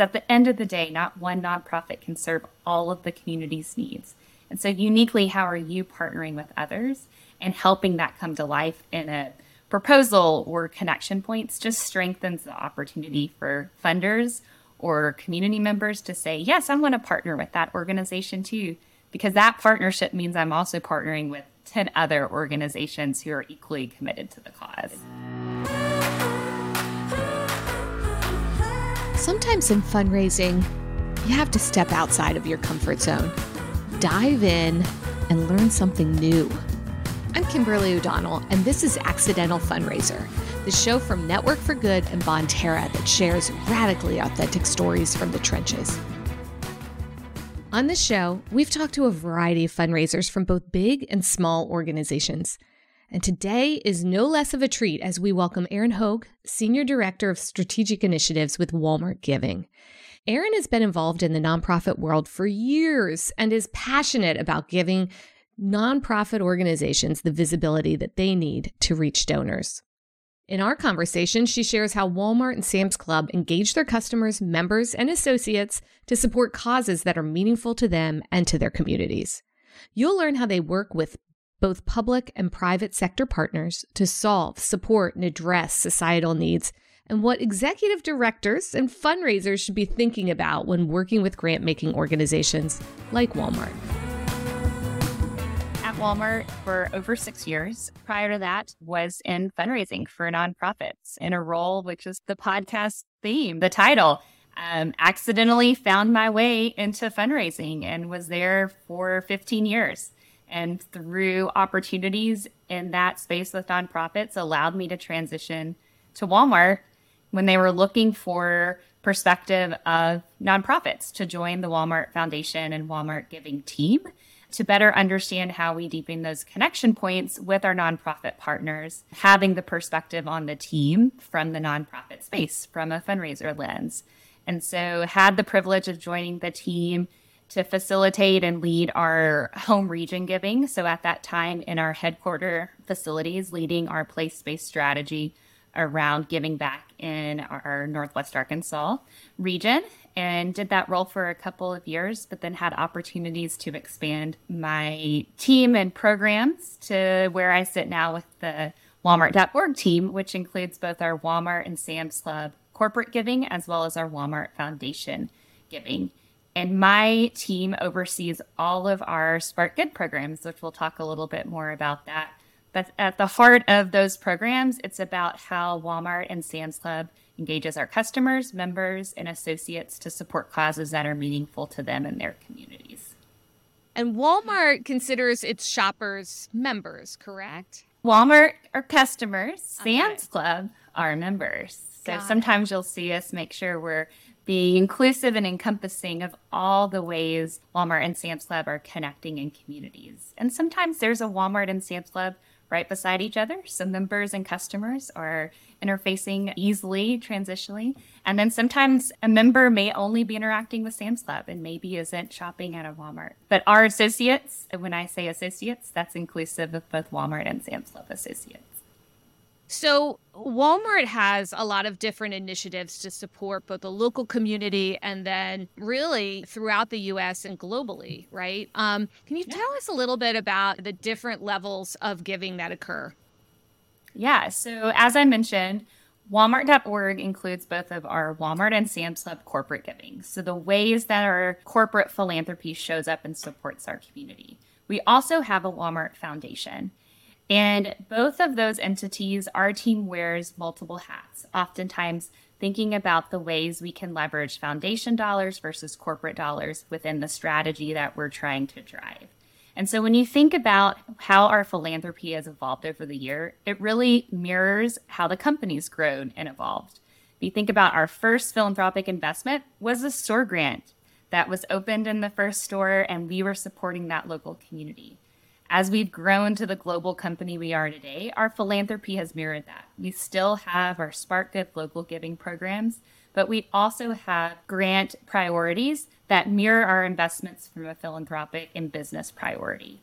At the end of the day, not one nonprofit can serve all of the community's needs. And so, uniquely, how are you partnering with others and helping that come to life in a proposal or connection points just strengthens the opportunity for funders or community members to say, Yes, I'm going to partner with that organization too, because that partnership means I'm also partnering with 10 other organizations who are equally committed to the cause. Sometimes in fundraising, you have to step outside of your comfort zone, dive in, and learn something new. I'm Kimberly O'Donnell, and this is Accidental Fundraiser, the show from Network for Good and Bonterra that shares radically authentic stories from the trenches. On this show, we've talked to a variety of fundraisers from both big and small organizations. And today is no less of a treat as we welcome Erin Hogue, Senior Director of Strategic Initiatives with Walmart Giving. Erin has been involved in the nonprofit world for years and is passionate about giving nonprofit organizations the visibility that they need to reach donors. In our conversation, she shares how Walmart and Sam's Club engage their customers, members, and associates to support causes that are meaningful to them and to their communities. You'll learn how they work with both public and private sector partners to solve, support, and address societal needs, and what executive directors and fundraisers should be thinking about when working with grant making organizations like Walmart. At Walmart for over six years. Prior to that, was in fundraising for nonprofits in a role which is the podcast theme, the title. Um, accidentally found my way into fundraising and was there for 15 years and through opportunities in that space with nonprofits allowed me to transition to Walmart when they were looking for perspective of nonprofits to join the Walmart Foundation and Walmart Giving team to better understand how we deepen those connection points with our nonprofit partners, having the perspective on the team from the nonprofit space from a fundraiser lens. And so had the privilege of joining the team to facilitate and lead our home region giving. So at that time in our headquarter facilities, leading our place based strategy around giving back in our Northwest Arkansas region and did that role for a couple of years, but then had opportunities to expand my team and programs to where I sit now with the Walmart.org team, which includes both our Walmart and Sam's Club corporate giving as well as our Walmart Foundation giving. And my team oversees all of our Spark Good programs, which we'll talk a little bit more about that. But at the heart of those programs, it's about how Walmart and Sam's Club engages our customers, members, and associates to support causes that are meaningful to them and their communities. And Walmart considers its shoppers members, correct? Walmart are customers, okay. Sam's Club are members. So Got sometimes it. you'll see us make sure we're being inclusive and encompassing of all the ways Walmart and Sam's Club are connecting in communities. And sometimes there's a Walmart and Sam's Club right beside each other. So members and customers are interfacing easily, transitionally. And then sometimes a member may only be interacting with Sam's Club and maybe isn't shopping at a Walmart. But our associates, when I say associates, that's inclusive of both Walmart and Sam's Club associates. So, Walmart has a lot of different initiatives to support both the local community and then really throughout the US and globally, right? Um, can you yeah. tell us a little bit about the different levels of giving that occur? Yeah, so as I mentioned, Walmart.org includes both of our Walmart and Sam's Club corporate giving. So, the ways that our corporate philanthropy shows up and supports our community. We also have a Walmart Foundation. And both of those entities, our team wears multiple hats, oftentimes thinking about the ways we can leverage foundation dollars versus corporate dollars within the strategy that we're trying to drive. And so when you think about how our philanthropy has evolved over the year, it really mirrors how the company's grown and evolved. If you think about our first philanthropic investment was a store grant that was opened in the first store and we were supporting that local community. As we've grown to the global company we are today, our philanthropy has mirrored that. We still have our Spark Good local giving programs, but we also have grant priorities that mirror our investments from a philanthropic and business priority.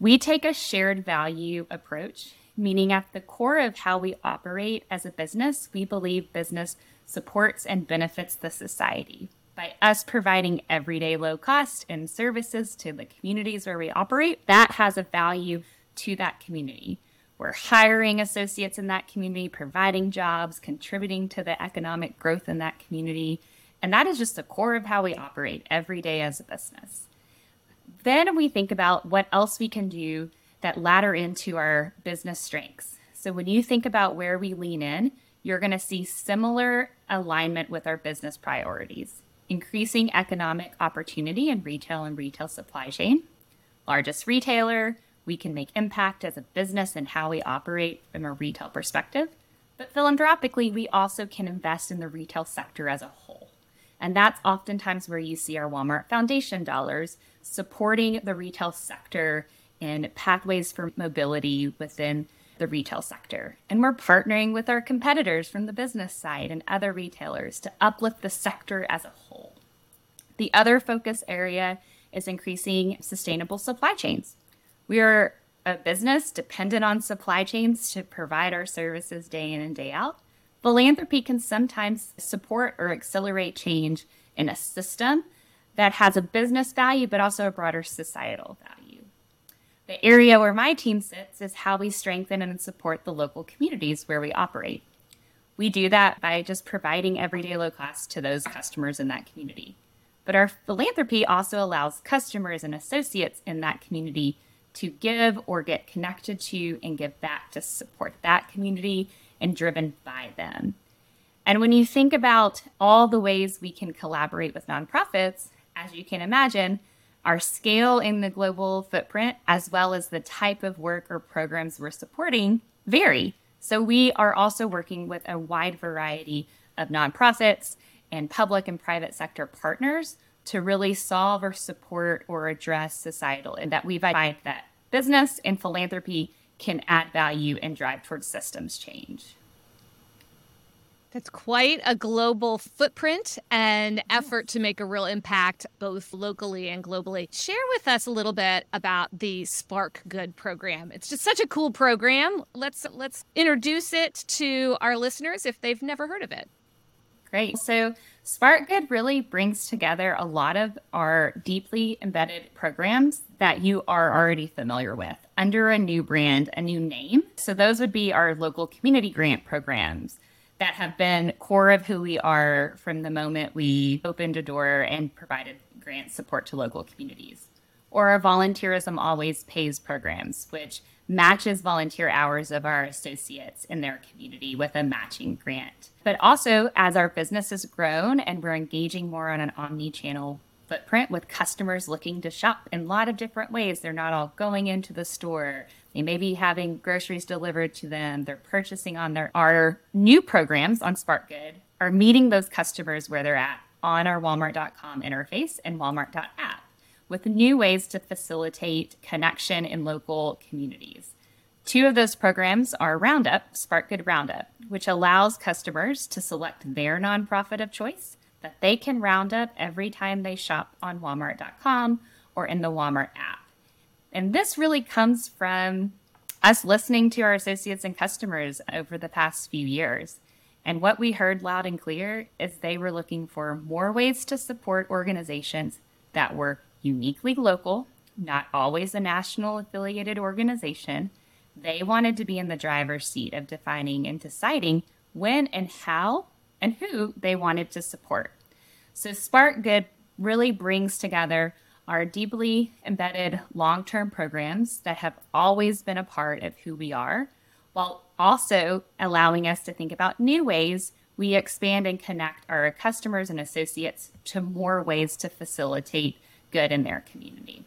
We take a shared value approach, meaning at the core of how we operate as a business, we believe business supports and benefits the society. By us providing everyday low cost and services to the communities where we operate, that has a value to that community. We're hiring associates in that community, providing jobs, contributing to the economic growth in that community. And that is just the core of how we operate every day as a business. Then we think about what else we can do that ladder into our business strengths. So when you think about where we lean in, you're going to see similar alignment with our business priorities. Increasing economic opportunity in retail and retail supply chain. Largest retailer, we can make impact as a business and how we operate from a retail perspective. But philanthropically, we also can invest in the retail sector as a whole. And that's oftentimes where you see our Walmart Foundation dollars supporting the retail sector in pathways for mobility within the retail sector. And we're partnering with our competitors from the business side and other retailers to uplift the sector as a whole. The other focus area is increasing sustainable supply chains. We are a business dependent on supply chains to provide our services day in and day out. Philanthropy can sometimes support or accelerate change in a system that has a business value, but also a broader societal value. The area where my team sits is how we strengthen and support the local communities where we operate. We do that by just providing everyday low cost to those customers in that community. But our philanthropy also allows customers and associates in that community to give or get connected to and give back to support that community and driven by them. And when you think about all the ways we can collaborate with nonprofits, as you can imagine, our scale in the global footprint, as well as the type of work or programs we're supporting, vary. So we are also working with a wide variety of nonprofits and public and private sector partners to really solve or support or address societal and that we find that business and philanthropy can add value and drive towards systems change. That's quite a global footprint and effort to make a real impact both locally and globally. Share with us a little bit about the Spark Good program. It's just such a cool program. Let's let's introduce it to our listeners if they've never heard of it. Great. So Spark Good really brings together a lot of our deeply embedded programs that you are already familiar with under a new brand, a new name. So those would be our local community grant programs that have been core of who we are from the moment we opened a door and provided grant support to local communities. Or our Volunteerism Always Pays programs, which matches volunteer hours of our associates in their community with a matching grant. But also, as our business has grown and we're engaging more on an omni channel footprint with customers looking to shop in a lot of different ways, they're not all going into the store they may be having groceries delivered to them. They're purchasing on their our new programs on SparkGood are meeting those customers where they're at on our walmart.com interface and walmart.app with new ways to facilitate connection in local communities. Two of those programs are Roundup, SparkGood Roundup, which allows customers to select their nonprofit of choice that they can round up every time they shop on walmart.com or in the Walmart app. And this really comes from us listening to our associates and customers over the past few years. And what we heard loud and clear is they were looking for more ways to support organizations that were uniquely local, not always a national affiliated organization. They wanted to be in the driver's seat of defining and deciding when and how and who they wanted to support. So Spark Good really brings together are deeply embedded long term programs that have always been a part of who we are, while also allowing us to think about new ways we expand and connect our customers and associates to more ways to facilitate good in their community.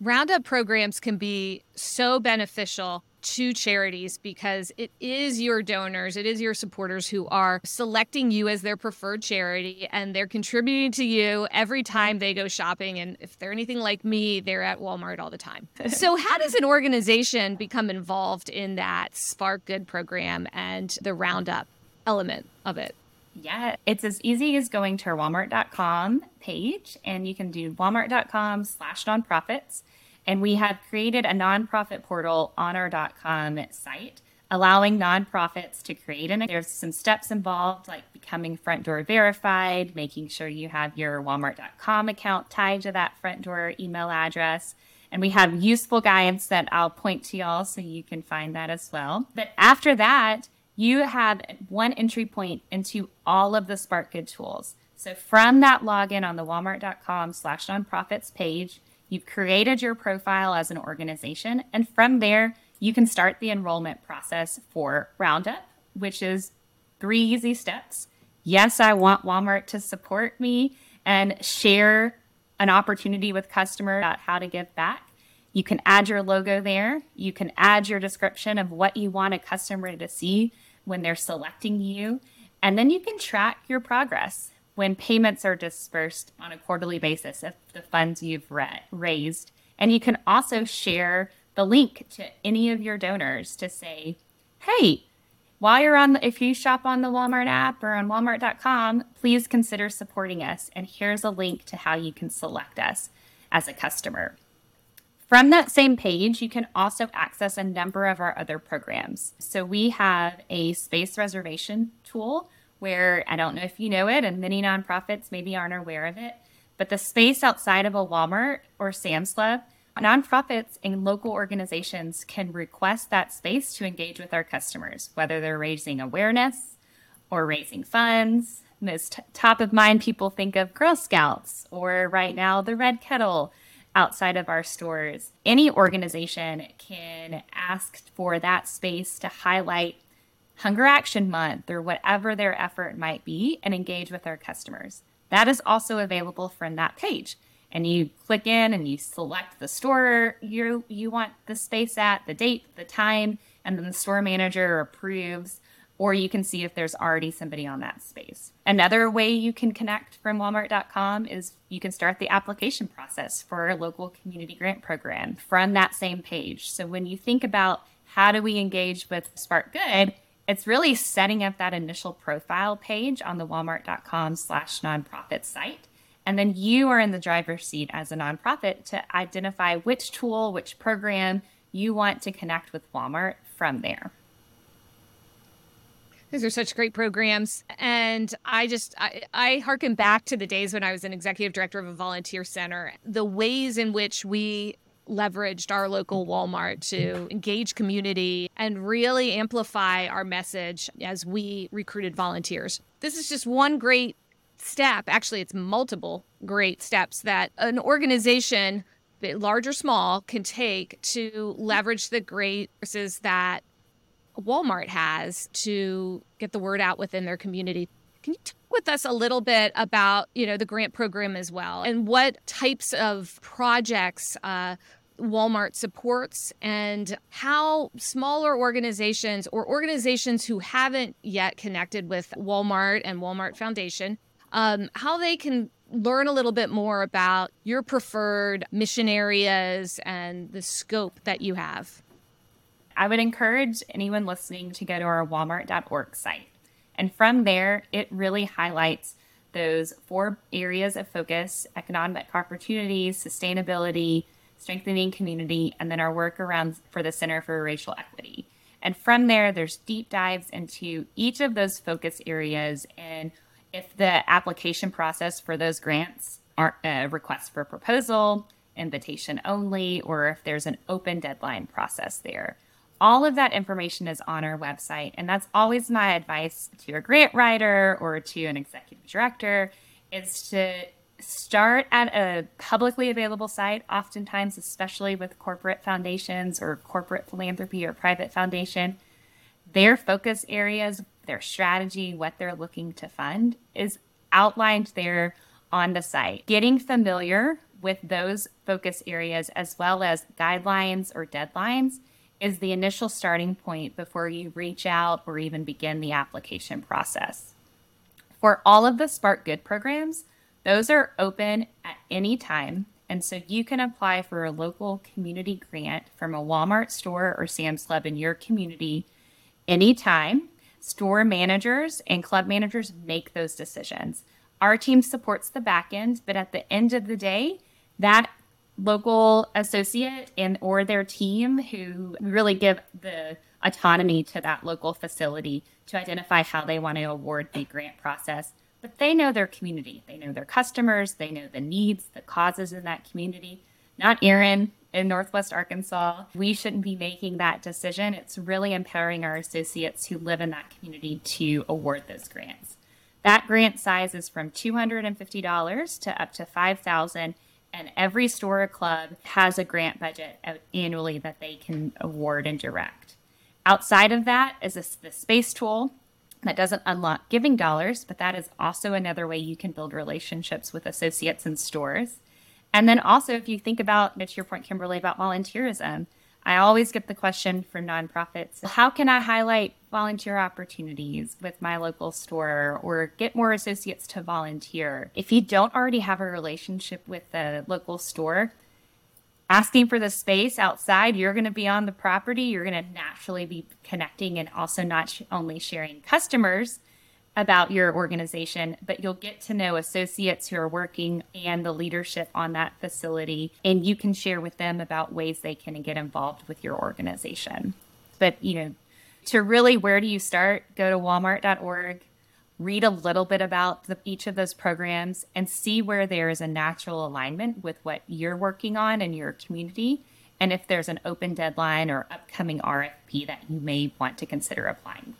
Roundup programs can be so beneficial to charities because it is your donors, it is your supporters who are selecting you as their preferred charity and they're contributing to you every time they go shopping. And if they're anything like me, they're at Walmart all the time. so, how does an organization become involved in that Spark Good program and the Roundup element of it? Yeah, it's as easy as going to our walmart.com page and you can do walmart.com slash nonprofits and we have created a nonprofit portal on our .com site allowing nonprofits to create. And there's some steps involved like becoming front door verified making sure you have your walmart.com account tied to that front door email address. And we have useful guides that i'll point to y'all so you can find that as well. But after that you have one entry point into all of the sparkgood tools. So from that login on the walmart.com slash nonprofits page you've created your profile as an organization and from there you can start the enrollment process for Roundup, which is three easy steps. Yes, I want Walmart to support me and share an opportunity with customers about how to give back. You can add your logo there. You can add your description of what you want a customer to see when they're selecting you. And then you can track your progress when payments are dispersed on a quarterly basis of the funds you've ra- raised. And you can also share the link to any of your donors to say, hey, while you're on, the, if you shop on the Walmart app or on walmart.com, please consider supporting us. And here's a link to how you can select us as a customer. From that same page, you can also access a number of our other programs. So we have a space reservation tool where I don't know if you know it, and many nonprofits maybe aren't aware of it, but the space outside of a Walmart or Sam's Club Nonprofits and local organizations can request that space to engage with our customers, whether they're raising awareness or raising funds. Most top of mind, people think of Girl Scouts or right now the Red Kettle outside of our stores. Any organization can ask for that space to highlight Hunger Action Month or whatever their effort might be and engage with their customers. That is also available from that page and you click in and you select the store you you want the space at, the date, the time, and then the store manager approves or you can see if there's already somebody on that space. Another way you can connect from walmart.com is you can start the application process for a local community grant program from that same page. So when you think about how do we engage with Spark Good, it's really setting up that initial profile page on the walmart.com slash nonprofit site and then you are in the driver's seat as a nonprofit to identify which tool, which program you want to connect with Walmart from there. These are such great programs. And I just, I, I harken back to the days when I was an executive director of a volunteer center. The ways in which we leveraged our local Walmart to engage community and really amplify our message as we recruited volunteers. This is just one great step, actually, it's multiple great steps that an organization, large or small, can take to leverage the great resources that Walmart has to get the word out within their community. Can you talk with us a little bit about, you know, the grant program as well, and what types of projects uh, Walmart supports and how smaller organizations or organizations who haven't yet connected with Walmart and Walmart Foundation um, how they can learn a little bit more about your preferred mission areas and the scope that you have. I would encourage anyone listening to go to our walmart.org site. And from there, it really highlights those four areas of focus economic opportunities, sustainability, strengthening community, and then our work around for the Center for Racial Equity. And from there, there's deep dives into each of those focus areas and if the application process for those grants are a uh, request for proposal, invitation only, or if there's an open deadline process there. All of that information is on our website. And that's always my advice to a grant writer or to an executive director is to start at a publicly available site, oftentimes, especially with corporate foundations or corporate philanthropy or private foundation. Their focus areas their strategy, what they're looking to fund is outlined there on the site. Getting familiar with those focus areas as well as guidelines or deadlines is the initial starting point before you reach out or even begin the application process. For all of the Spark Good programs, those are open at any time. And so you can apply for a local community grant from a Walmart store or Sam's Club in your community anytime Store managers and club managers make those decisions. Our team supports the back end, but at the end of the day, that local associate and or their team who really give the autonomy to that local facility to identify how they want to award the grant process. But they know their community, they know their customers, they know the needs, the causes in that community. Not Erin in Northwest Arkansas. We shouldn't be making that decision. It's really empowering our associates who live in that community to award those grants. That grant size is from $250 to up to 5000 and every store or club has a grant budget annually that they can award and direct. Outside of that is a, the space tool that doesn't unlock giving dollars, but that is also another way you can build relationships with associates and stores. And then also, if you think about, to your point, Kimberly, about volunteerism, I always get the question from nonprofits how can I highlight volunteer opportunities with my local store or get more associates to volunteer? If you don't already have a relationship with the local store, asking for the space outside, you're going to be on the property, you're going to naturally be connecting and also not only sharing customers about your organization, but you'll get to know associates who are working and the leadership on that facility. And you can share with them about ways they can get involved with your organization. But, you know, to really, where do you start? Go to walmart.org, read a little bit about the, each of those programs, and see where there is a natural alignment with what you're working on in your community. And if there's an open deadline or upcoming RFP that you may want to consider applying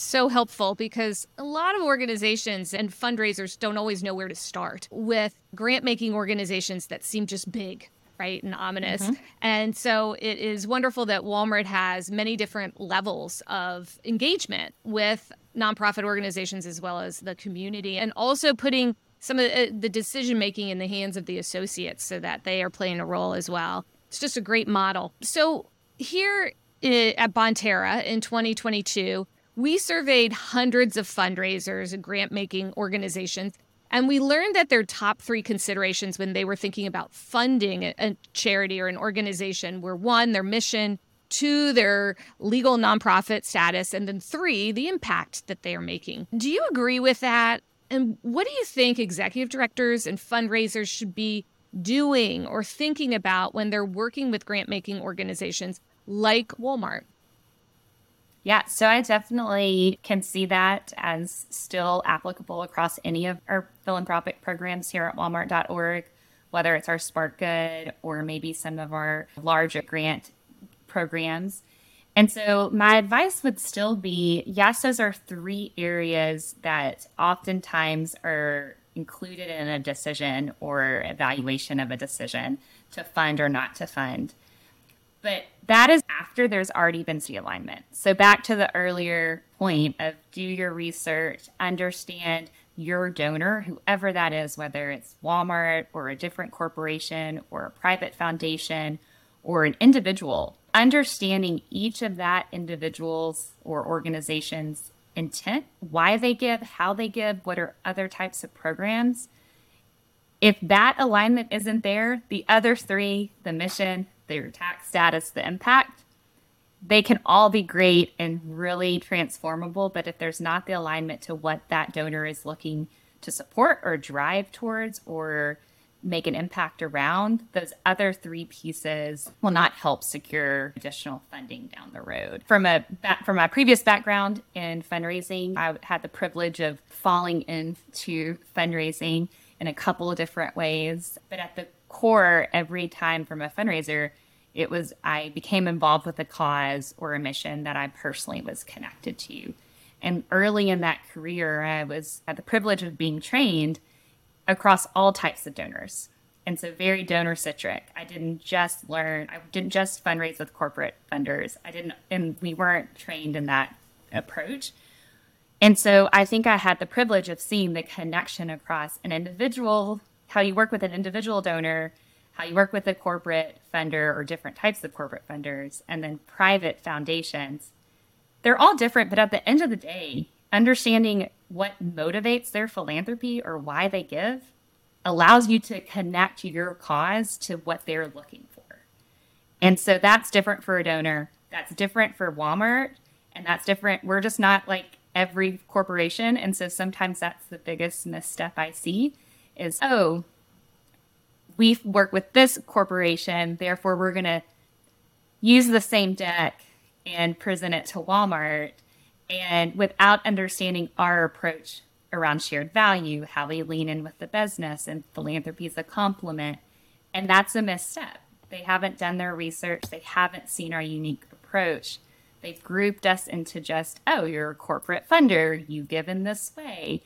so helpful because a lot of organizations and fundraisers don't always know where to start with grant making organizations that seem just big right and ominous. Mm-hmm. and so it is wonderful that walmart has many different levels of engagement with nonprofit organizations as well as the community and also putting some of the decision making in the hands of the associates so that they are playing a role as well. It's just a great model. So here eh, at bonterra in 2022 we surveyed hundreds of fundraisers and grant making organizations, and we learned that their top three considerations when they were thinking about funding a charity or an organization were one, their mission, two, their legal nonprofit status, and then three, the impact that they are making. Do you agree with that? And what do you think executive directors and fundraisers should be doing or thinking about when they're working with grant making organizations like Walmart? Yeah, so I definitely can see that as still applicable across any of our philanthropic programs here at walmart.org, whether it's our Spark Good or maybe some of our larger grant programs. And so my advice would still be yes, those are three areas that oftentimes are included in a decision or evaluation of a decision to fund or not to fund. But that is after there's already been alignment. So back to the earlier point of do your research, understand your donor, whoever that is, whether it's Walmart or a different corporation or a private foundation or an individual, understanding each of that individual's or organization's intent, why they give, how they give, what are other types of programs. If that alignment isn't there, the other three, the mission, their tax status, the impact, they can all be great and really transformable. But if there's not the alignment to what that donor is looking to support or drive towards or make an impact around, those other three pieces will not help secure additional funding down the road. From a from my previous background in fundraising, I had the privilege of falling into fundraising in a couple of different ways. But at the core every time from a fundraiser, it was I became involved with a cause or a mission that I personally was connected to. And early in that career, I was had the privilege of being trained across all types of donors. And so very donor centric. I didn't just learn, I didn't just fundraise with corporate funders. I didn't, and we weren't trained in that approach. And so I think I had the privilege of seeing the connection across an individual how you work with an individual donor, how you work with a corporate funder or different types of corporate funders, and then private foundations. They're all different, but at the end of the day, understanding what motivates their philanthropy or why they give allows you to connect your cause to what they're looking for. And so that's different for a donor. That's different for Walmart. And that's different. We're just not like every corporation. And so sometimes that's the biggest misstep I see is, oh, we work with this corporation, therefore we're going to use the same deck and present it to Walmart. And without understanding our approach around shared value, how we lean in with the business and philanthropy is a complement. And that's a misstep. They haven't done their research, they haven't seen our unique approach. They've grouped us into just, oh, you're a corporate funder, you give in this way.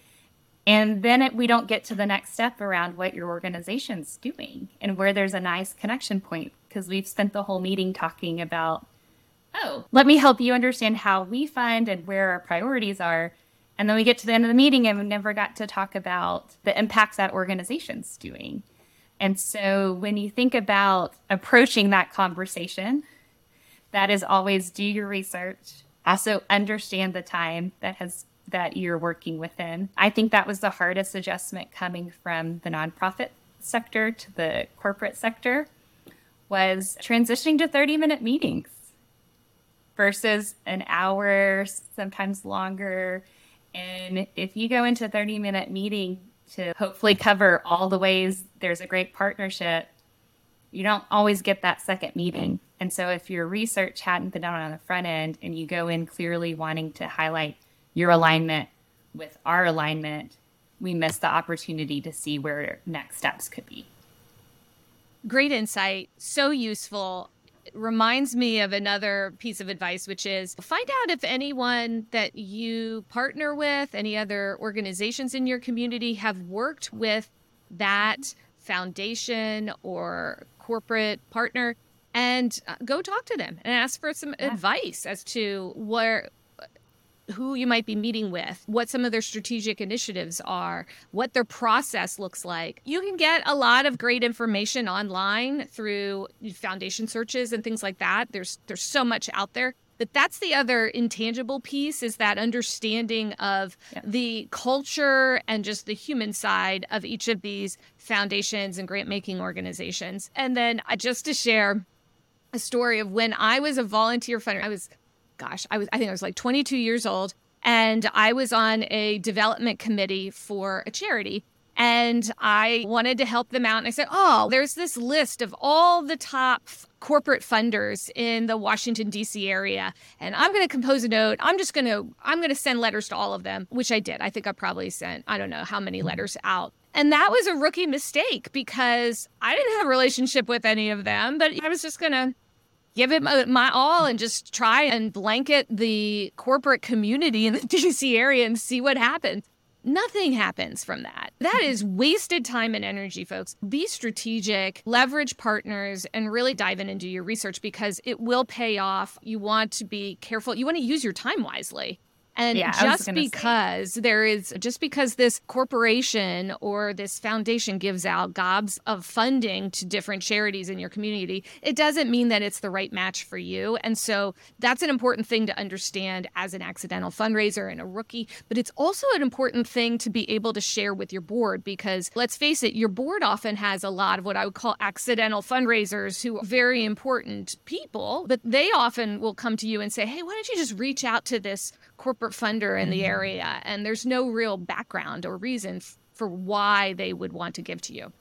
And then it, we don't get to the next step around what your organization's doing and where there's a nice connection point because we've spent the whole meeting talking about, oh, let me help you understand how we fund and where our priorities are. And then we get to the end of the meeting and we never got to talk about the impacts that organization's doing. And so when you think about approaching that conversation, that is always do your research, also understand the time that has that you're working within. I think that was the hardest adjustment coming from the nonprofit sector to the corporate sector was transitioning to 30 minute meetings versus an hour, sometimes longer. And if you go into a 30 minute meeting to hopefully cover all the ways there's a great partnership, you don't always get that second meeting. And so if your research hadn't been done on the front end and you go in clearly wanting to highlight your alignment with our alignment, we miss the opportunity to see where next steps could be. Great insight. So useful. It reminds me of another piece of advice, which is find out if anyone that you partner with, any other organizations in your community have worked with that foundation or corporate partner and uh, go talk to them and ask for some yeah. advice as to where who you might be meeting with, what some of their strategic initiatives are, what their process looks like. You can get a lot of great information online through foundation searches and things like that. There's there's so much out there. But that's the other intangible piece is that understanding of yeah. the culture and just the human side of each of these foundations and grant making organizations. And then uh, just to share a story of when I was a volunteer funder, I was gosh, I was I think I was like 22 years old and I was on a development committee for a charity and I wanted to help them out and I said, "Oh, there's this list of all the top corporate funders in the Washington D.C. area and I'm going to compose a note. I'm just going to I'm going to send letters to all of them," which I did. I think I probably sent I don't know how many mm-hmm. letters out. And that was a rookie mistake because I didn't have a relationship with any of them, but I was just going to give it my all and just try and blanket the corporate community in the DC area and see what happens. Nothing happens from that. That is wasted time and energy, folks. Be strategic, leverage partners, and really dive in and do your research because it will pay off. You want to be careful. You want to use your time wisely. And yeah, just because say. there is, just because this corporation or this foundation gives out gobs of funding to different charities in your community, it doesn't mean that it's the right match for you. And so that's an important thing to understand as an accidental fundraiser and a rookie. But it's also an important thing to be able to share with your board because let's face it, your board often has a lot of what I would call accidental fundraisers who are very important people, but they often will come to you and say, hey, why don't you just reach out to this corporate funder in the mm-hmm. area and there's no real background or reason f- for why they would want to give to you.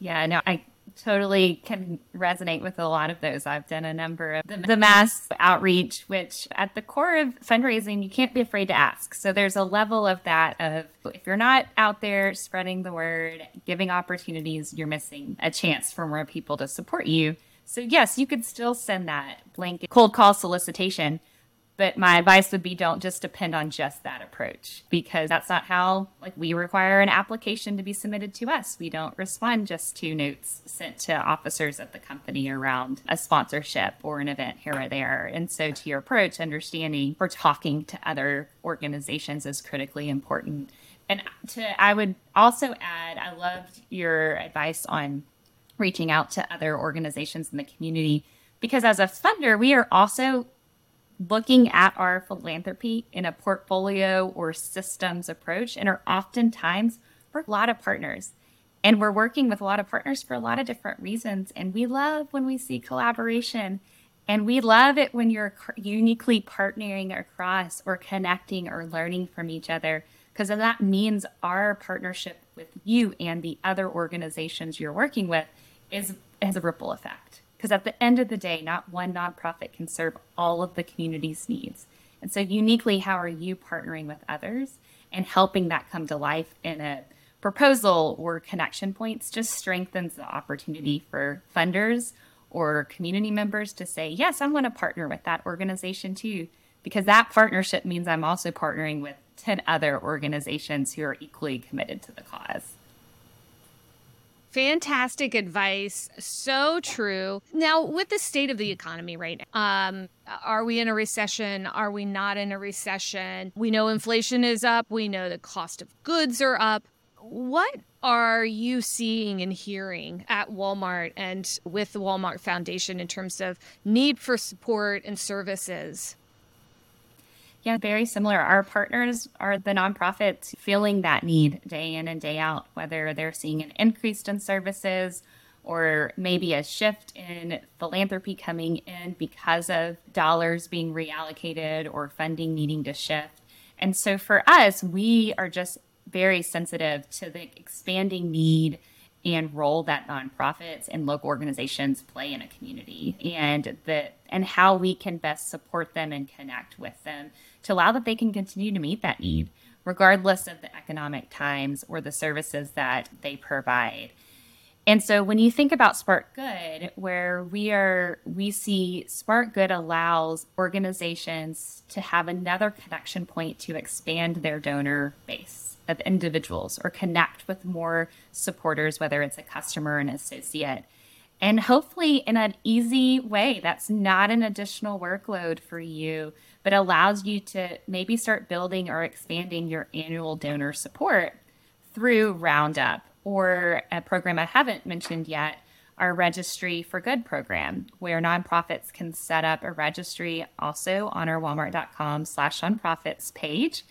Yeah, no, I totally can resonate with a lot of those. I've done a number of the, the, mass outreach, which at the core of fundraising, you can't be afraid to ask. So there's a level of that of if you're not out there spreading the word, giving opportunities, you're missing a chance for more people to support you. So yes, you could still send that blanket cold call solicitation but my advice would be don't just depend on just that approach because that's not how like we require an application to be submitted to us. We don't respond just to notes sent to officers at the company around a sponsorship or an event here or there. And so to your approach, understanding or talking to other organizations is critically important. And to I would also add, I loved your advice on reaching out to other organizations in the community because as a funder, we are also looking at our philanthropy in a portfolio or systems approach and are oftentimes for a lot of partners. And we're working with a lot of partners for a lot of different reasons. And we love when we see collaboration. And we love it when you're uniquely partnering across or connecting or learning from each other, because that means our partnership with you and the other organizations you're working with is has a ripple effect. Because at the end of the day, not one nonprofit can serve all of the community's needs. And so, uniquely, how are you partnering with others and helping that come to life in a proposal or connection points just strengthens the opportunity for funders or community members to say, Yes, I'm going to partner with that organization too, because that partnership means I'm also partnering with 10 other organizations who are equally committed to the cause. Fantastic advice. So true. Now, with the state of the economy right now, um, are we in a recession? Are we not in a recession? We know inflation is up. We know the cost of goods are up. What are you seeing and hearing at Walmart and with the Walmart Foundation in terms of need for support and services? Yeah, very similar. Our partners are the nonprofits feeling that need day in and day out, whether they're seeing an increase in services or maybe a shift in philanthropy coming in because of dollars being reallocated or funding needing to shift. And so for us, we are just very sensitive to the expanding need and role that nonprofits and local organizations play in a community and the and how we can best support them and connect with them to allow that they can continue to meet that need regardless of the economic times or the services that they provide. And so when you think about Spark Good, where we are we see Spark Good allows organizations to have another connection point to expand their donor base of individuals or connect with more supporters, whether it's a customer an associate. And hopefully, in an easy way, that's not an additional workload for you, but allows you to maybe start building or expanding your annual donor support through Roundup or a program I haven't mentioned yet, our Registry for Good program, where nonprofits can set up a registry also on our walmart.com slash nonprofits page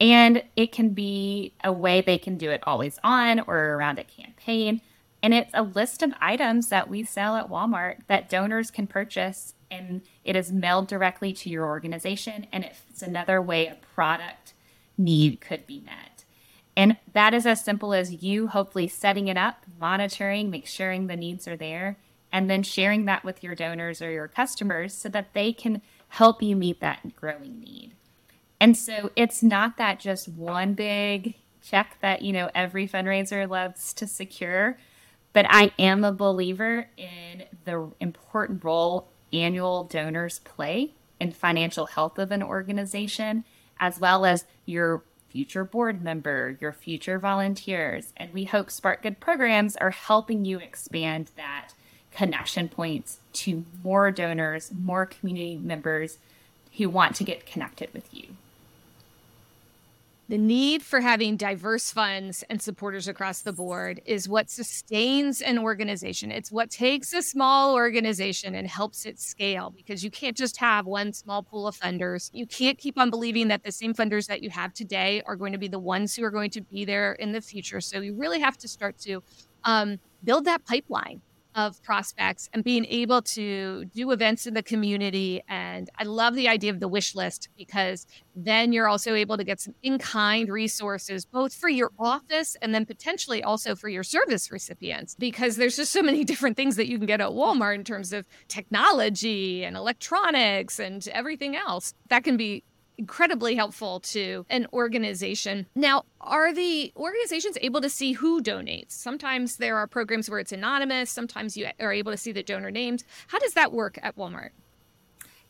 and it can be a way they can do it always on or around a campaign. And it's a list of items that we sell at Walmart that donors can purchase. And it is mailed directly to your organization. And it's another way a product need could be met. And that is as simple as you hopefully setting it up, monitoring, make sure the needs are there, and then sharing that with your donors or your customers so that they can help you meet that growing need. And so it's not that just one big check that, you know, every fundraiser loves to secure, but I am a believer in the important role annual donors play in financial health of an organization, as well as your future board member, your future volunteers. And we hope Spark Good programs are helping you expand that connection points to more donors, more community members who want to get connected with you. The need for having diverse funds and supporters across the board is what sustains an organization. It's what takes a small organization and helps it scale because you can't just have one small pool of funders. You can't keep on believing that the same funders that you have today are going to be the ones who are going to be there in the future. So you really have to start to um, build that pipeline of prospects and being able to do events in the community. And I love the idea of the wish list because then you're also able to get some in kind resources, both for your office and then potentially also for your service recipients, because there's just so many different things that you can get at Walmart in terms of technology and electronics and everything else. That can be incredibly helpful to an organization. Now, are the organizations able to see who donates? Sometimes there are programs where it's anonymous, sometimes you are able to see the donor names. How does that work at Walmart?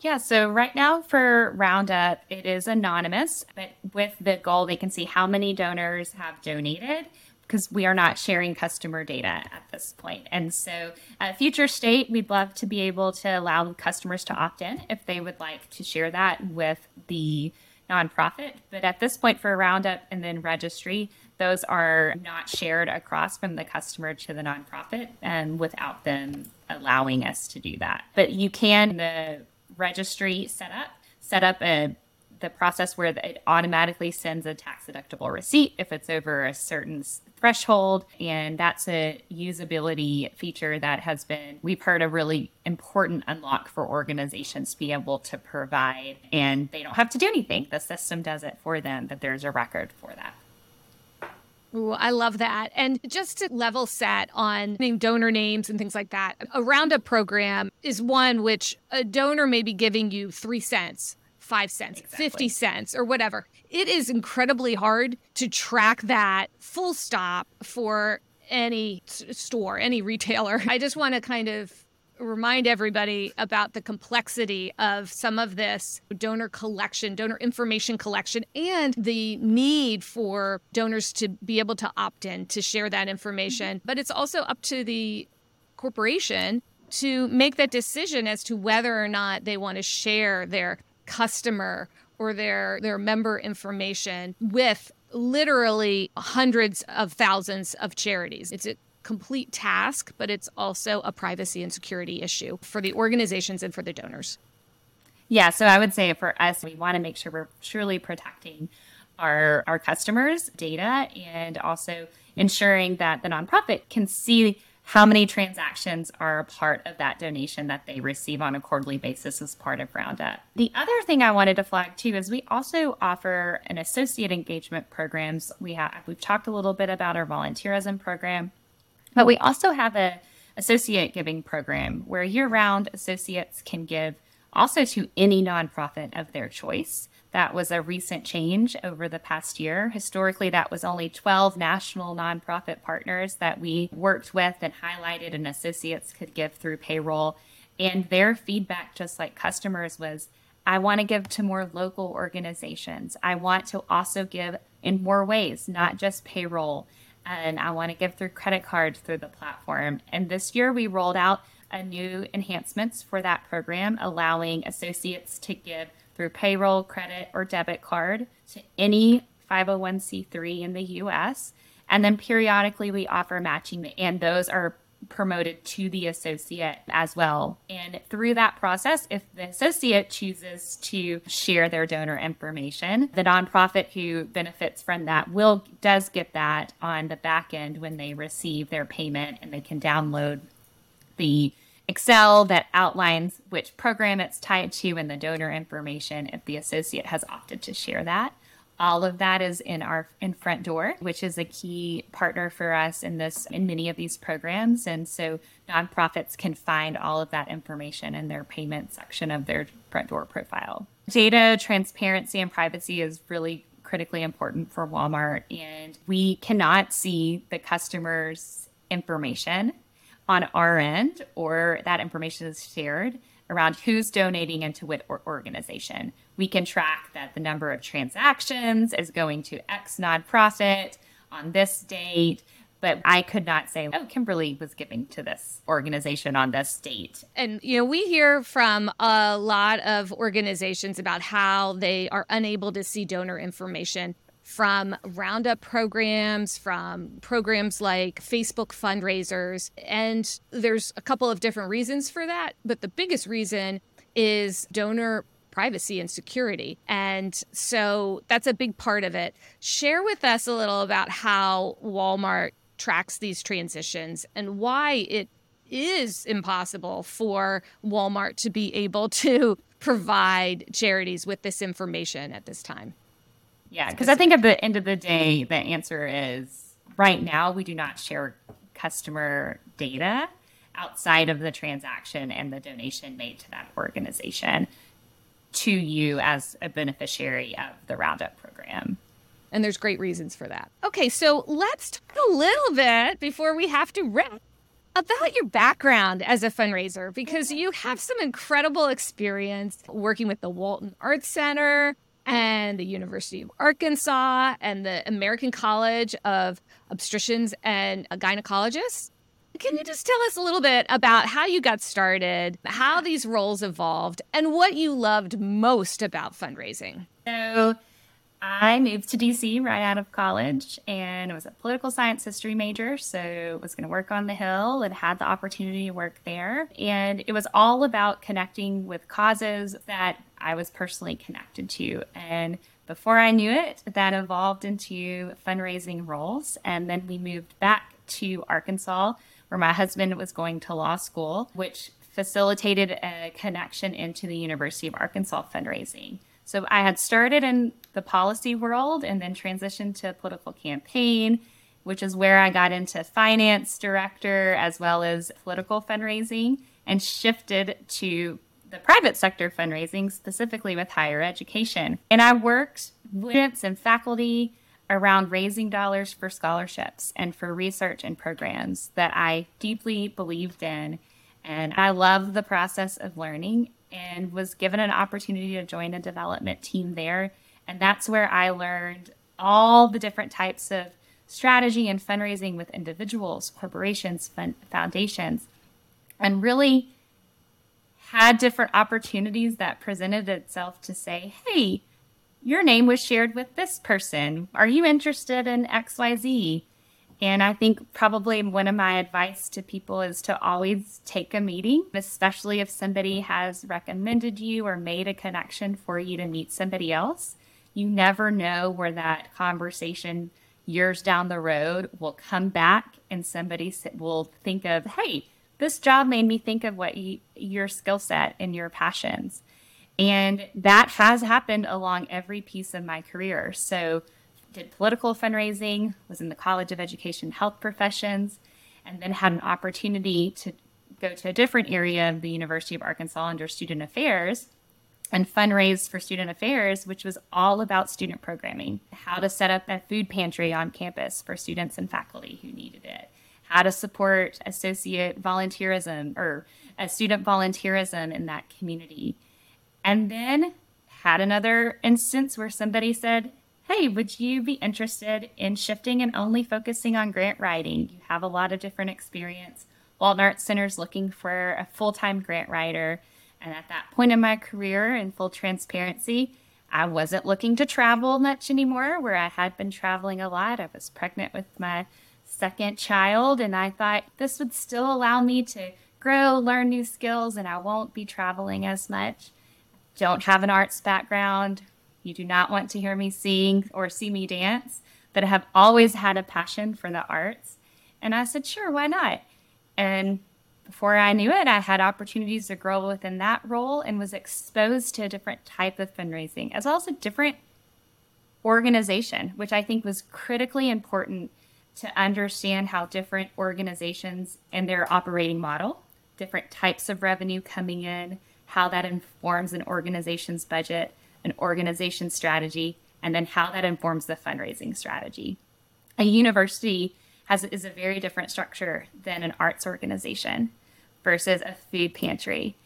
Yeah, so right now for Roundup, it is anonymous, but with the goal they can see how many donors have donated because we are not sharing customer data at this point. And so, at future state, we'd love to be able to allow customers to opt in if they would like to share that with the nonprofit. But at this point, for Roundup and then registry, those are not shared across from the customer to the nonprofit and without them allowing us to do that. But you can, the registry setup, set up a the process where it automatically sends a tax deductible receipt if it's over a certain threshold. And that's a usability feature that has been, we've heard, a really important unlock for organizations to be able to provide. And they don't have to do anything, the system does it for them, that there's a record for that. Ooh, I love that. And just to level set on name donor names and things like that, a roundup program is one which a donor may be giving you three cents, five cents, exactly. 50 cents, or whatever. It is incredibly hard to track that full stop for any store, any retailer. I just want to kind of remind everybody about the complexity of some of this donor collection, donor information collection, and the need for donors to be able to opt in to share that information. Mm-hmm. But it's also up to the corporation to make that decision as to whether or not they want to share their customer or their their member information with literally hundreds of thousands of charities. It's a complete task, but it's also a privacy and security issue for the organizations and for the donors. Yeah, so I would say for us, we want to make sure we're truly protecting our our customers' data and also ensuring that the nonprofit can see how many transactions are a part of that donation that they receive on a quarterly basis as part of Roundup. The other thing I wanted to flag too is we also offer an associate engagement programs. We have we've talked a little bit about our volunteerism program, but we also have a associate giving program where year-round associates can give also to any nonprofit of their choice. That was a recent change over the past year. Historically, that was only 12 national nonprofit partners that we worked with and highlighted, and associates could give through payroll. And their feedback, just like customers, was I want to give to more local organizations. I want to also give in more ways, not just payroll. And I want to give through credit cards through the platform. And this year, we rolled out a new enhancements for that program, allowing associates to give through payroll, credit, or debit card to any 501c3 in the US. And then periodically we offer matching, and those are promoted to the associate as well. And through that process, if the associate chooses to share their donor information, the nonprofit who benefits from that will does get that on the back end when they receive their payment and they can download the Excel that outlines which program it's tied to and the donor information if the associate has opted to share that. All of that is in our in front door, which is a key partner for us in this in many of these programs. And so nonprofits can find all of that information in their payment section of their front door profile. Data transparency and privacy is really critically important for Walmart and we cannot see the customer's information on our end or that information is shared around who's donating into what organization. We can track that the number of transactions is going to X nonprofit on this date, but I could not say, oh, Kimberly was giving to this organization on this date. And, you know, we hear from a lot of organizations about how they are unable to see donor information from roundup programs, from programs like Facebook fundraisers. And there's a couple of different reasons for that. But the biggest reason is donor privacy and security. And so that's a big part of it. Share with us a little about how Walmart tracks these transitions and why it is impossible for Walmart to be able to provide charities with this information at this time. Yeah, because I think at the end of the day, the answer is right now we do not share customer data outside of the transaction and the donation made to that organization to you as a beneficiary of the Roundup program. And there's great reasons for that. Okay, so let's talk a little bit before we have to wrap about your background as a fundraiser because you have some incredible experience working with the Walton Arts Center, and the University of Arkansas and the American College of Obstetricians and Gynecologists. Can you just tell us a little bit about how you got started, how these roles evolved, and what you loved most about fundraising? So, I moved to DC right out of college and was a political science history major. So was going to work on the Hill and had the opportunity to work there. And it was all about connecting with causes that I was personally connected to. And before I knew it, that evolved into fundraising roles. And then we moved back to Arkansas, where my husband was going to law school, which facilitated a connection into the University of Arkansas fundraising. So I had started in the policy world and then transitioned to political campaign which is where I got into finance director as well as political fundraising and shifted to the private sector fundraising, specifically with higher education. And I worked with students and faculty around raising dollars for scholarships and for research and programs that I deeply believed in. And I love the process of learning and was given an opportunity to join a development team there. And that's where I learned all the different types of strategy and fundraising with individuals, corporations, fund, foundations, and really had different opportunities that presented itself to say, hey, your name was shared with this person. Are you interested in XYZ? And I think probably one of my advice to people is to always take a meeting, especially if somebody has recommended you or made a connection for you to meet somebody else. You never know where that conversation years down the road will come back and somebody will think of, hey, this job made me think of what you, your skill set and your passions. And that has happened along every piece of my career. So, did political fundraising, was in the College of Education Health Professions, and then had an opportunity to go to a different area of the University of Arkansas under student affairs and fundraise for student affairs, which was all about student programming, how to set up a food pantry on campus for students and faculty who needed it, how to support associate volunteerism or a student volunteerism in that community and then had another instance where somebody said, Hey, would you be interested in shifting and only focusing on grant writing? You have a lot of different experience. Walton Arts Center is looking for a full time grant writer. And at that point in my career, in full transparency, I wasn't looking to travel much anymore, where I had been traveling a lot. I was pregnant with my second child, and I thought this would still allow me to grow, learn new skills, and I won't be traveling as much don't have an arts background, you do not want to hear me sing or see me dance, but I have always had a passion for the arts. And I said, sure, why not? And before I knew it, I had opportunities to grow within that role and was exposed to a different type of fundraising, as well as a different organization, which I think was critically important to understand how different organizations and their operating model, different types of revenue coming in, how that informs an organization's budget, an organization strategy, and then how that informs the fundraising strategy. A university has is a very different structure than an arts organization versus a food pantry.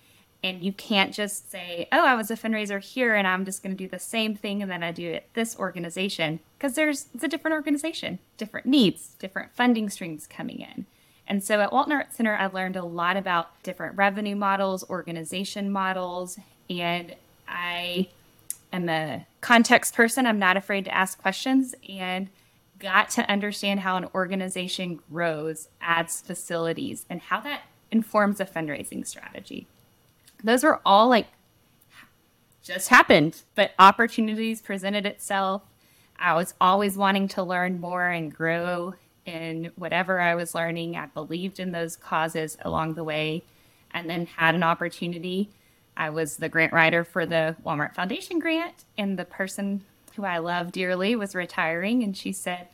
And you can't just say, "Oh, I was a fundraiser here and I'm just going to do the same thing and then I do it this organization," because there's it's a different organization, different needs, different funding streams coming in. And so at Walton Arts Center, I learned a lot about different revenue models, organization models, and I am a context person. I'm not afraid to ask questions and got to understand how an organization grows, adds facilities, and how that informs a fundraising strategy. Those were all like just happened, but opportunities presented itself. I was always wanting to learn more and grow in whatever I was learning. I believed in those causes along the way and then had an opportunity. I was the grant writer for the Walmart Foundation grant, and the person who I love dearly was retiring. And she said,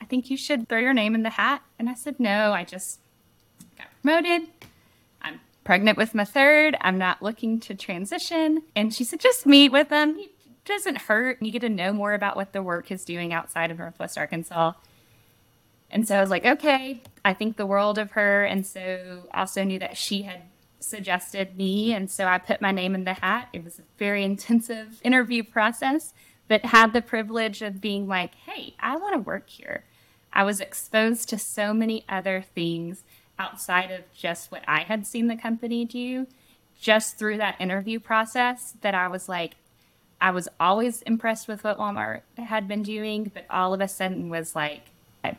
I think you should throw your name in the hat. And I said, No, I just got promoted. Pregnant with my third. I'm not looking to transition. And she said, Just meet with them. It doesn't hurt. You get to know more about what the work is doing outside of Northwest Arkansas. And so I was like, okay, I think the world of her. And so also knew that she had suggested me. And so I put my name in the hat. It was a very intensive interview process, but had the privilege of being like, hey, I want to work here. I was exposed to so many other things outside of just what I had seen the company do just through that interview process that I was like, I was always impressed with what Walmart had been doing, but all of a sudden was like, I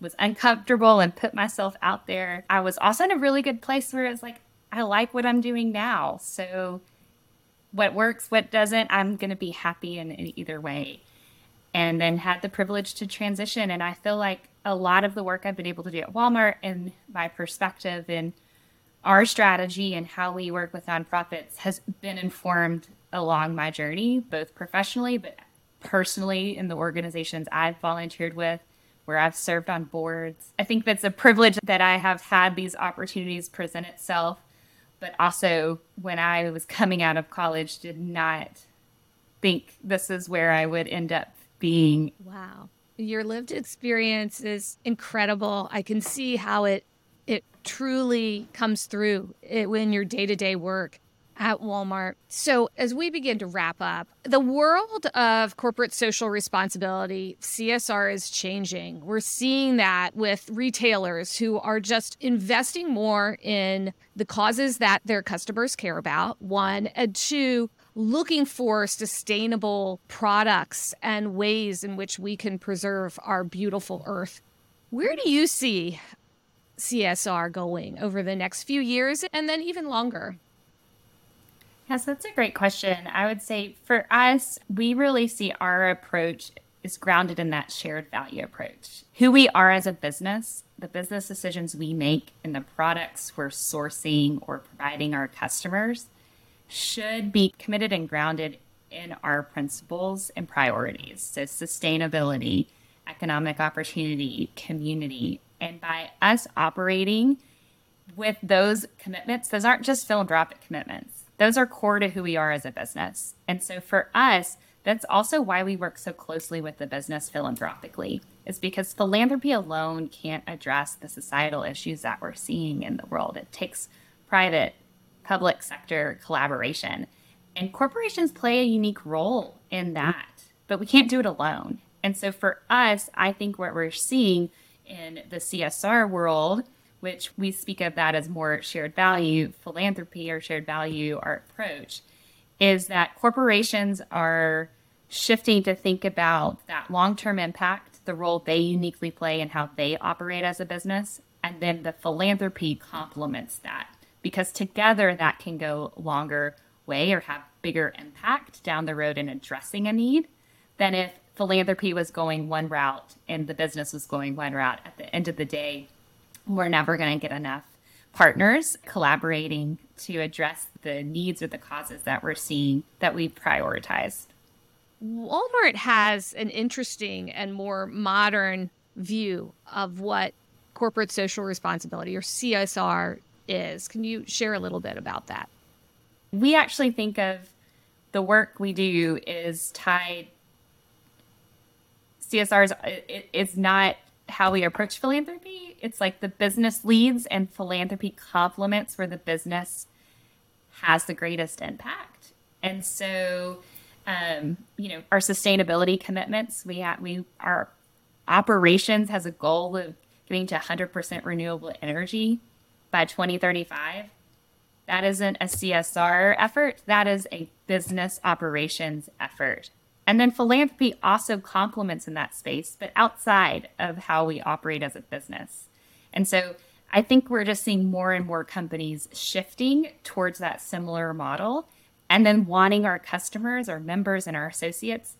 was uncomfortable and put myself out there. I was also in a really good place where it's like, I like what I'm doing now. So what works, what doesn't, I'm going to be happy in, in either way. And then had the privilege to transition. And I feel like a lot of the work I've been able to do at Walmart and my perspective and our strategy and how we work with nonprofits has been informed along my journey, both professionally, but personally in the organizations I've volunteered with where I've served on boards. I think that's a privilege that I have had these opportunities present itself, but also when I was coming out of college, did not think this is where I would end up being. Wow. Your lived experience is incredible. I can see how it it truly comes through in your day-to-day work at Walmart. So, as we begin to wrap up, the world of corporate social responsibility, CSR, is changing. We're seeing that with retailers who are just investing more in the causes that their customers care about, one, and two, looking for sustainable products and ways in which we can preserve our beautiful earth. Where do you see CSR going over the next few years and then even longer? Yes, that's a great question. I would say for us, we really see our approach is grounded in that shared value approach. Who we are as a business, the business decisions we make, and the products we're sourcing or providing our customers should be committed and grounded in our principles and priorities. So, sustainability, economic opportunity, community. And by us operating with those commitments, those aren't just philanthropic commitments those are core to who we are as a business. And so for us, that's also why we work so closely with the business philanthropically, is because philanthropy alone can't address the societal issues that we're seeing in the world. It takes private, public sector collaboration. And corporations play a unique role in that, but we can't do it alone. And so for us, I think what we're seeing in the CSR world which we speak of that as more shared value philanthropy or shared value our approach, is that corporations are shifting to think about that long term impact, the role they uniquely play, and how they operate as a business. And then the philanthropy complements that because together that can go longer way or have bigger impact down the road in addressing a need than if philanthropy was going one route and the business was going one route. At the end of the day, we're never going to get enough partners collaborating to address the needs or the causes that we're seeing that we've prioritized. Walmart has an interesting and more modern view of what corporate social responsibility or CSR is. Can you share a little bit about that? We actually think of the work we do is tied CSR is, is not how we approach philanthropy. It's like the business leads and philanthropy complements where the business has the greatest impact. And so, um, you know, our sustainability commitments, we have, we, our operations has a goal of getting to 100% renewable energy by 2035. That isn't a CSR effort. That is a business operations effort. And then philanthropy also complements in that space, but outside of how we operate as a business. And so I think we're just seeing more and more companies shifting towards that similar model and then wanting our customers, our members, and our associates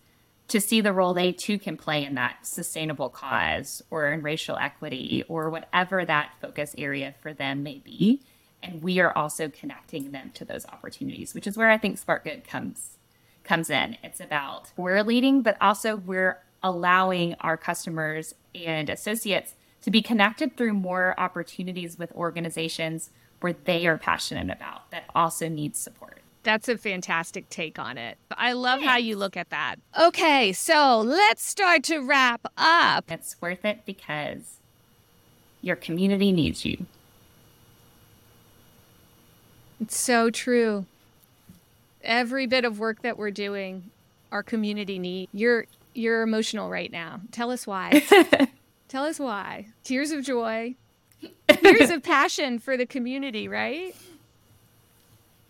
to see the role they too can play in that sustainable cause or in racial equity or whatever that focus area for them may be. And we are also connecting them to those opportunities, which is where I think Spark Good comes comes in. It's about we're leading, but also we're allowing our customers and associates to be connected through more opportunities with organizations where they are passionate about that also need support. That's a fantastic take on it. I love Thanks. how you look at that. Okay, so let's start to wrap up. It's worth it because your community needs you. It's so true every bit of work that we're doing, our community need. You're you're emotional right now. Tell us why. Tell us why. Tears of joy, tears of passion for the community, right?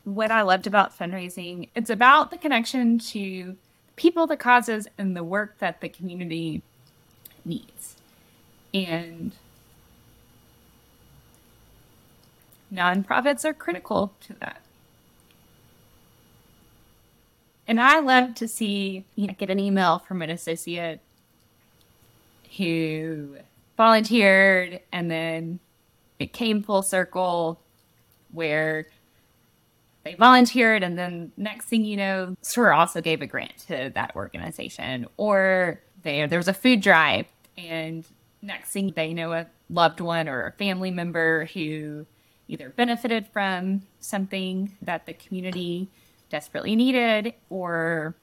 What I loved about fundraising, it's about the connection to people, the causes, and the work that the community needs. And nonprofits are critical to that. And I love to see, you know, get an email from an associate who volunteered and then it came full circle where they volunteered and then next thing you know, SOAR also gave a grant to that organization or they, there was a food drive and next thing they know a loved one or a family member who either benefited from something that the community desperately needed or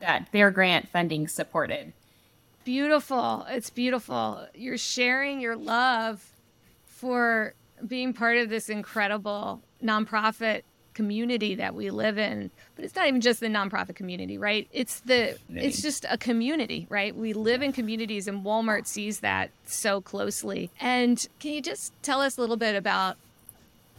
that their grant funding supported. Beautiful. It's beautiful. You're sharing your love for being part of this incredible nonprofit community that we live in but it's not even just the nonprofit community right? It's the it's just a community right? We live in communities and walmart sees that so closely. And can you just tell us a little bit about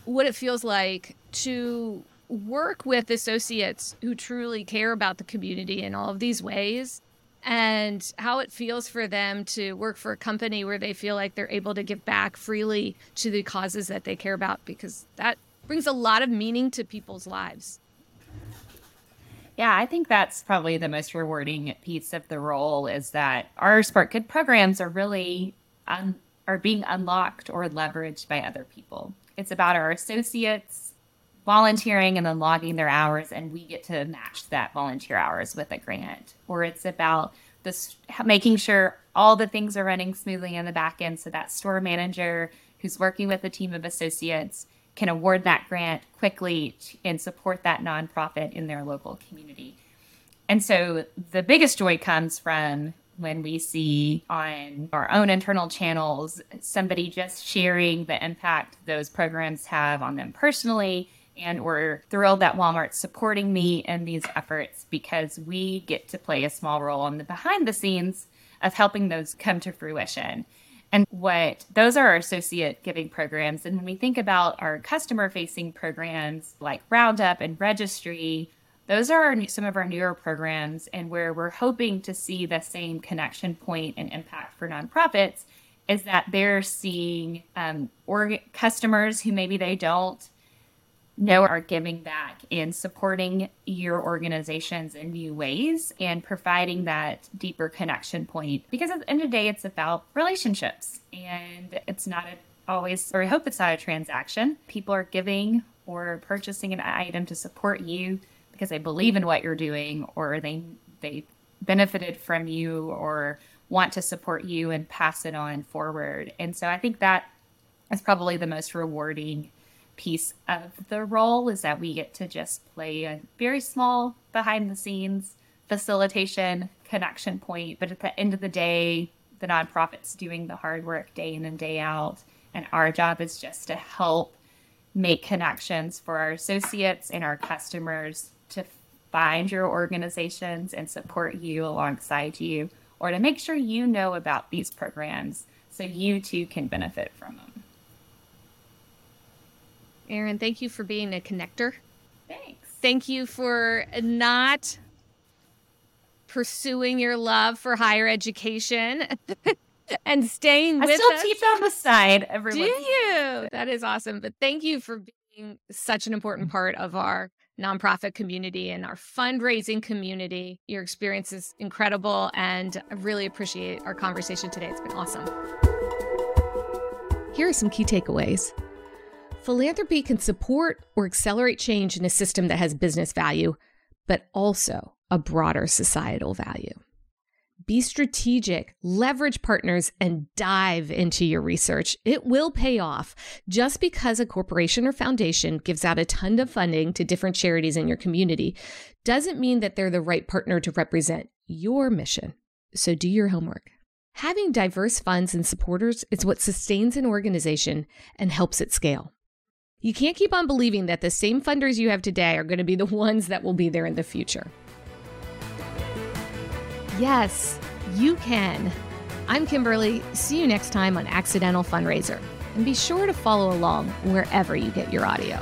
what it feels like to work with associates who truly care about the community in all of these ways and how it feels for them to work for a company where they feel like they're able to give back freely to the causes that they care about because that brings a lot of meaning to people's lives. Yeah, I think that's probably the most rewarding piece of the role is that our Spark Good programs are really un- are being unlocked or leveraged by other people. It's about our associates volunteering and then logging their hours, and we get to match that volunteer hours with a grant. Or it's about this making sure all the things are running smoothly in the back end, so that store manager who's working with a team of associates can award that grant quickly and support that nonprofit in their local community. And so the biggest joy comes from when we see on our own internal channels somebody just sharing the impact those programs have on them personally. And we're thrilled that Walmart's supporting me in these efforts because we get to play a small role in the behind the scenes of helping those come to fruition. And what those are our associate giving programs. And when we think about our customer facing programs like Roundup and Registry, those are some of our newer programs and where we're hoping to see the same connection point and impact for nonprofits is that they're seeing um, customers who maybe they don't know are giving back and supporting your organizations in new ways and providing that deeper connection point. Because at the end of the day, it's about relationships and it's not a, always, or I hope it's not a transaction. People are giving or purchasing an item to support you because they believe in what you're doing or they, they benefited from you or want to support you and pass it on forward. And so I think that is probably the most rewarding piece of the role is that we get to just play a very small behind the scenes facilitation connection point. But at the end of the day, the nonprofit's doing the hard work day in and day out. And our job is just to help make connections for our associates and our customers to find your organizations and support you alongside you, or to make sure you know about these programs so you too can benefit from them. Erin, thank you for being a connector. Thanks. Thank you for not pursuing your love for higher education and staying I with still us. teach on the side every Do you? That is awesome. But thank you for being such an important part of our nonprofit community and our fundraising community. Your experience is incredible, and I really appreciate our conversation today. It's been awesome. Here are some key takeaways. Philanthropy can support or accelerate change in a system that has business value, but also a broader societal value. Be strategic, leverage partners, and dive into your research. It will pay off. Just because a corporation or foundation gives out a ton of funding to different charities in your community doesn't mean that they're the right partner to represent your mission. So do your homework. Having diverse funds and supporters is what sustains an organization and helps it scale. You can't keep on believing that the same funders you have today are going to be the ones that will be there in the future. Yes, you can. I'm Kimberly. See you next time on Accidental Fundraiser. And be sure to follow along wherever you get your audio.